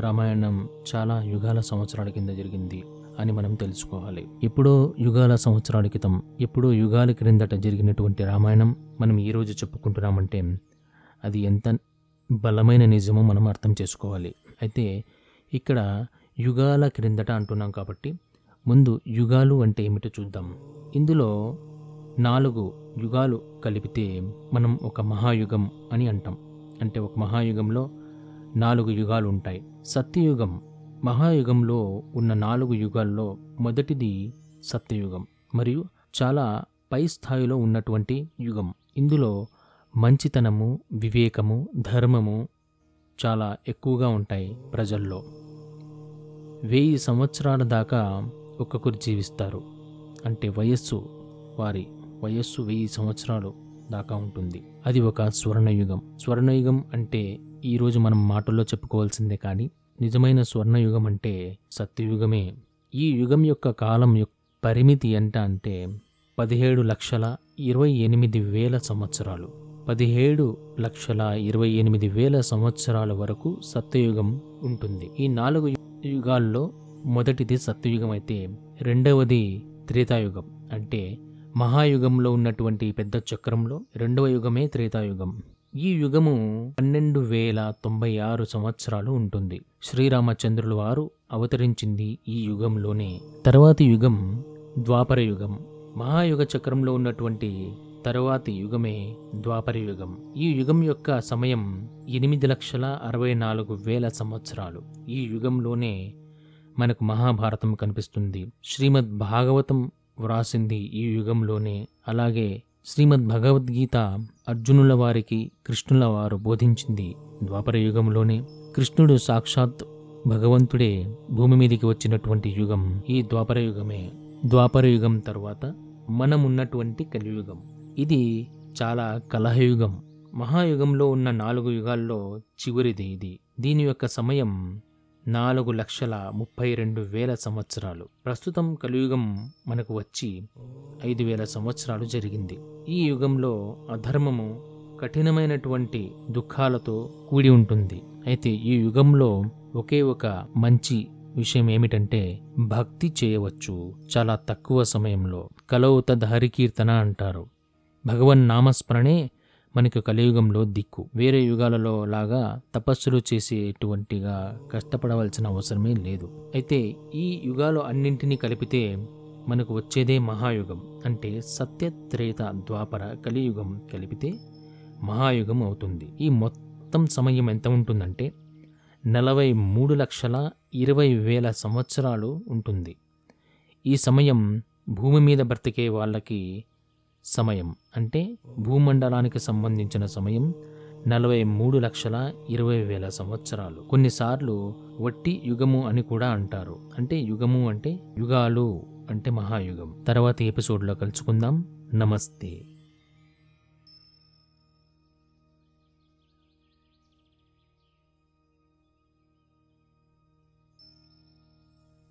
రామాయణం చాలా యుగాల సంవత్సరాల కింద జరిగింది అని మనం తెలుసుకోవాలి. ఎప్పుడో యుగాల సంవత్సరాల క్రితం ఎప్పుడో యుగాల క్రిందట జరిగినటువంటి రామాయణం మనం ఈరోజు చెప్పుకుంటున్నామంటే అది ఎంత బలమైన నిజమో మనం అర్థం చేసుకోవాలి. అయితే ఇక్కడ యుగాల క్రిందట అంటున్నాం కాబట్టి ముందు యుగాలు అంటే ఏమిటో చూద్దాం. ఇందులో నాలుగు యుగాలు కలిపితే మనం ఒక మహాయుగం అని అంటాం. అంటే ఒక మహాయుగంలో నాలుగు యుగాలు ఉంటాయి సత్యయుగం మహాయుగంలో ఉన్న నాలుగు యుగాల్లో మొదటిది సత్యయుగం మరియు చాలా పై స్థాయిలో ఉన్నటువంటి యుగం. ఇందులో మంచితనము వివేకము ధర్మము చాలా ఎక్కువగా ఉంటాయి ప్రజల్లో. వెయ్యి సంవత్సరాల దాకా ఒక్కొక్కరు జీవిస్తారు. అంటే వయస్సు వారి వయస్సు వెయ్యి సంవత్సరాలు దాకా ఉంటుంది. అది ఒక స్వర్ణయుగం. స్వర్ణయుగం అంటే ఈరోజు మనం మాటల్లో చెప్పుకోవాల్సిందే కానీ నిజమైన స్వర్ణయుగం అంటే సత్యయుగమే. ఈ యుగం యొక్క కాలం యొక్క పరిమితి ఎంత అంటే పదిహేడు లక్షల ఇరవై ఎనిమిది వేల సంవత్సరాలు. పదిహేడు లక్షల ఇరవై ఎనిమిది వేల సంవత్సరాల వరకు సత్యయుగం ఉంటుంది. ఈ నాలుగు యుగాల్లో మొదటిది సత్యయుగం అయితే రెండవది త్రేతాయుగం. అంటే మహాయుగంలో ఉన్నటువంటి పెద్ద చక్రంలో రెండవ యుగమే త్రేతాయుగం. ఈ యుగము పన్నెండు వేల తొంభై ఆరు సంవత్సరాలు ఉంటుంది. శ్రీరామచంద్రుల వారు అవతరించింది ఈ యుగంలోనే. తర్వాతి యుగం ద్వాపర యుగం. మహాయుగ చక్రంలో ఉన్నటువంటి తరువాతి యుగమే ద్వాపర యుగం. ఈ యుగం యొక్క సమయం ఎనిమిది లక్షల అరవై నాలుగు వేల సంవత్సరాలు. ఈ యుగంలోనే మనకు మహాభారతం కనిపిస్తుంది. శ్రీమద్ భాగవతం వ్రాసింది ఈ యుగంలోనే. అలాగే శ్రీమద్ భగవద్గీత అర్జునుల వారికి కృష్ణుల వారు బోధించింది. ద్వాపర యుగంలోనే కృష్ణుడు సాక్షాత్ భగవంతుడే భూమి మీదకి వచ్చినటువంటి యుగం ఈ ద్వాపర యుగమే. ద్వాపర యుగం తర్వాత మనం ఉన్నటువంటి కలియుగం. ఇది చాలా కలహయుగం. మహాయుగంలో ఉన్న నాలుగు యుగాల్లో చివరిది ఇది. దీని యొక్క సమయం నాలుగు లక్షల ముప్పై రెండు వేల సంవత్సరాలు. ప్రస్తుతం కలియుగం మనకు వచ్చి ఐదు వేల సంవత్సరాలు జరిగింది. ఈ యుగంలో అధర్మము కఠినమైనటువంటి దుఃఖాలతో కూడి ఉంటుంది. అయితే ఈ యుగంలో ఒకే ఒక మంచి విషయం ఏమిటంటే భక్తి చేయవచ్చు చాలా తక్కువ సమయంలో. కలవు తద్ హరికీర్తన అంటారు. భగవన్ నామస్మరణే మనకు కలియుగంలో దిక్కు. వేరే యుగాలలో లాగా తపస్సులు చేసేటువంటిగా కష్టపడవలసిన అవసరమే లేదు. అయితే ఈ యుగాలు అన్నింటినీ కలిపితే మనకు వచ్చేదే మహాయుగం. అంటే సత్యత్రేత ద్వాపర కలియుగం కలిపితే మహాయుగం అవుతుంది. ఈ మొత్తం సమయం ఎంత ఉంటుందంటే నలభై మూడు లక్షల ఇరవై వేల సంవత్సరాలు ఉంటుంది. ఈ సమయం భూమి మీద బ్రతికే వాళ్ళకి సమయం అంటే భూమండలానికి సంబంధించిన సమయం నలభై మూడు లక్షల ఇరవై వేల సంవత్సరాలు. కొన్నిసార్లు వట్టి యుగము అని కూడా అంటారు. అంటే యుగము అంటే యుగాలు అంటే మహాయుగం. తర్వాతి ఎపిసోడ్లో కలుసుకుందాం. నమస్తే.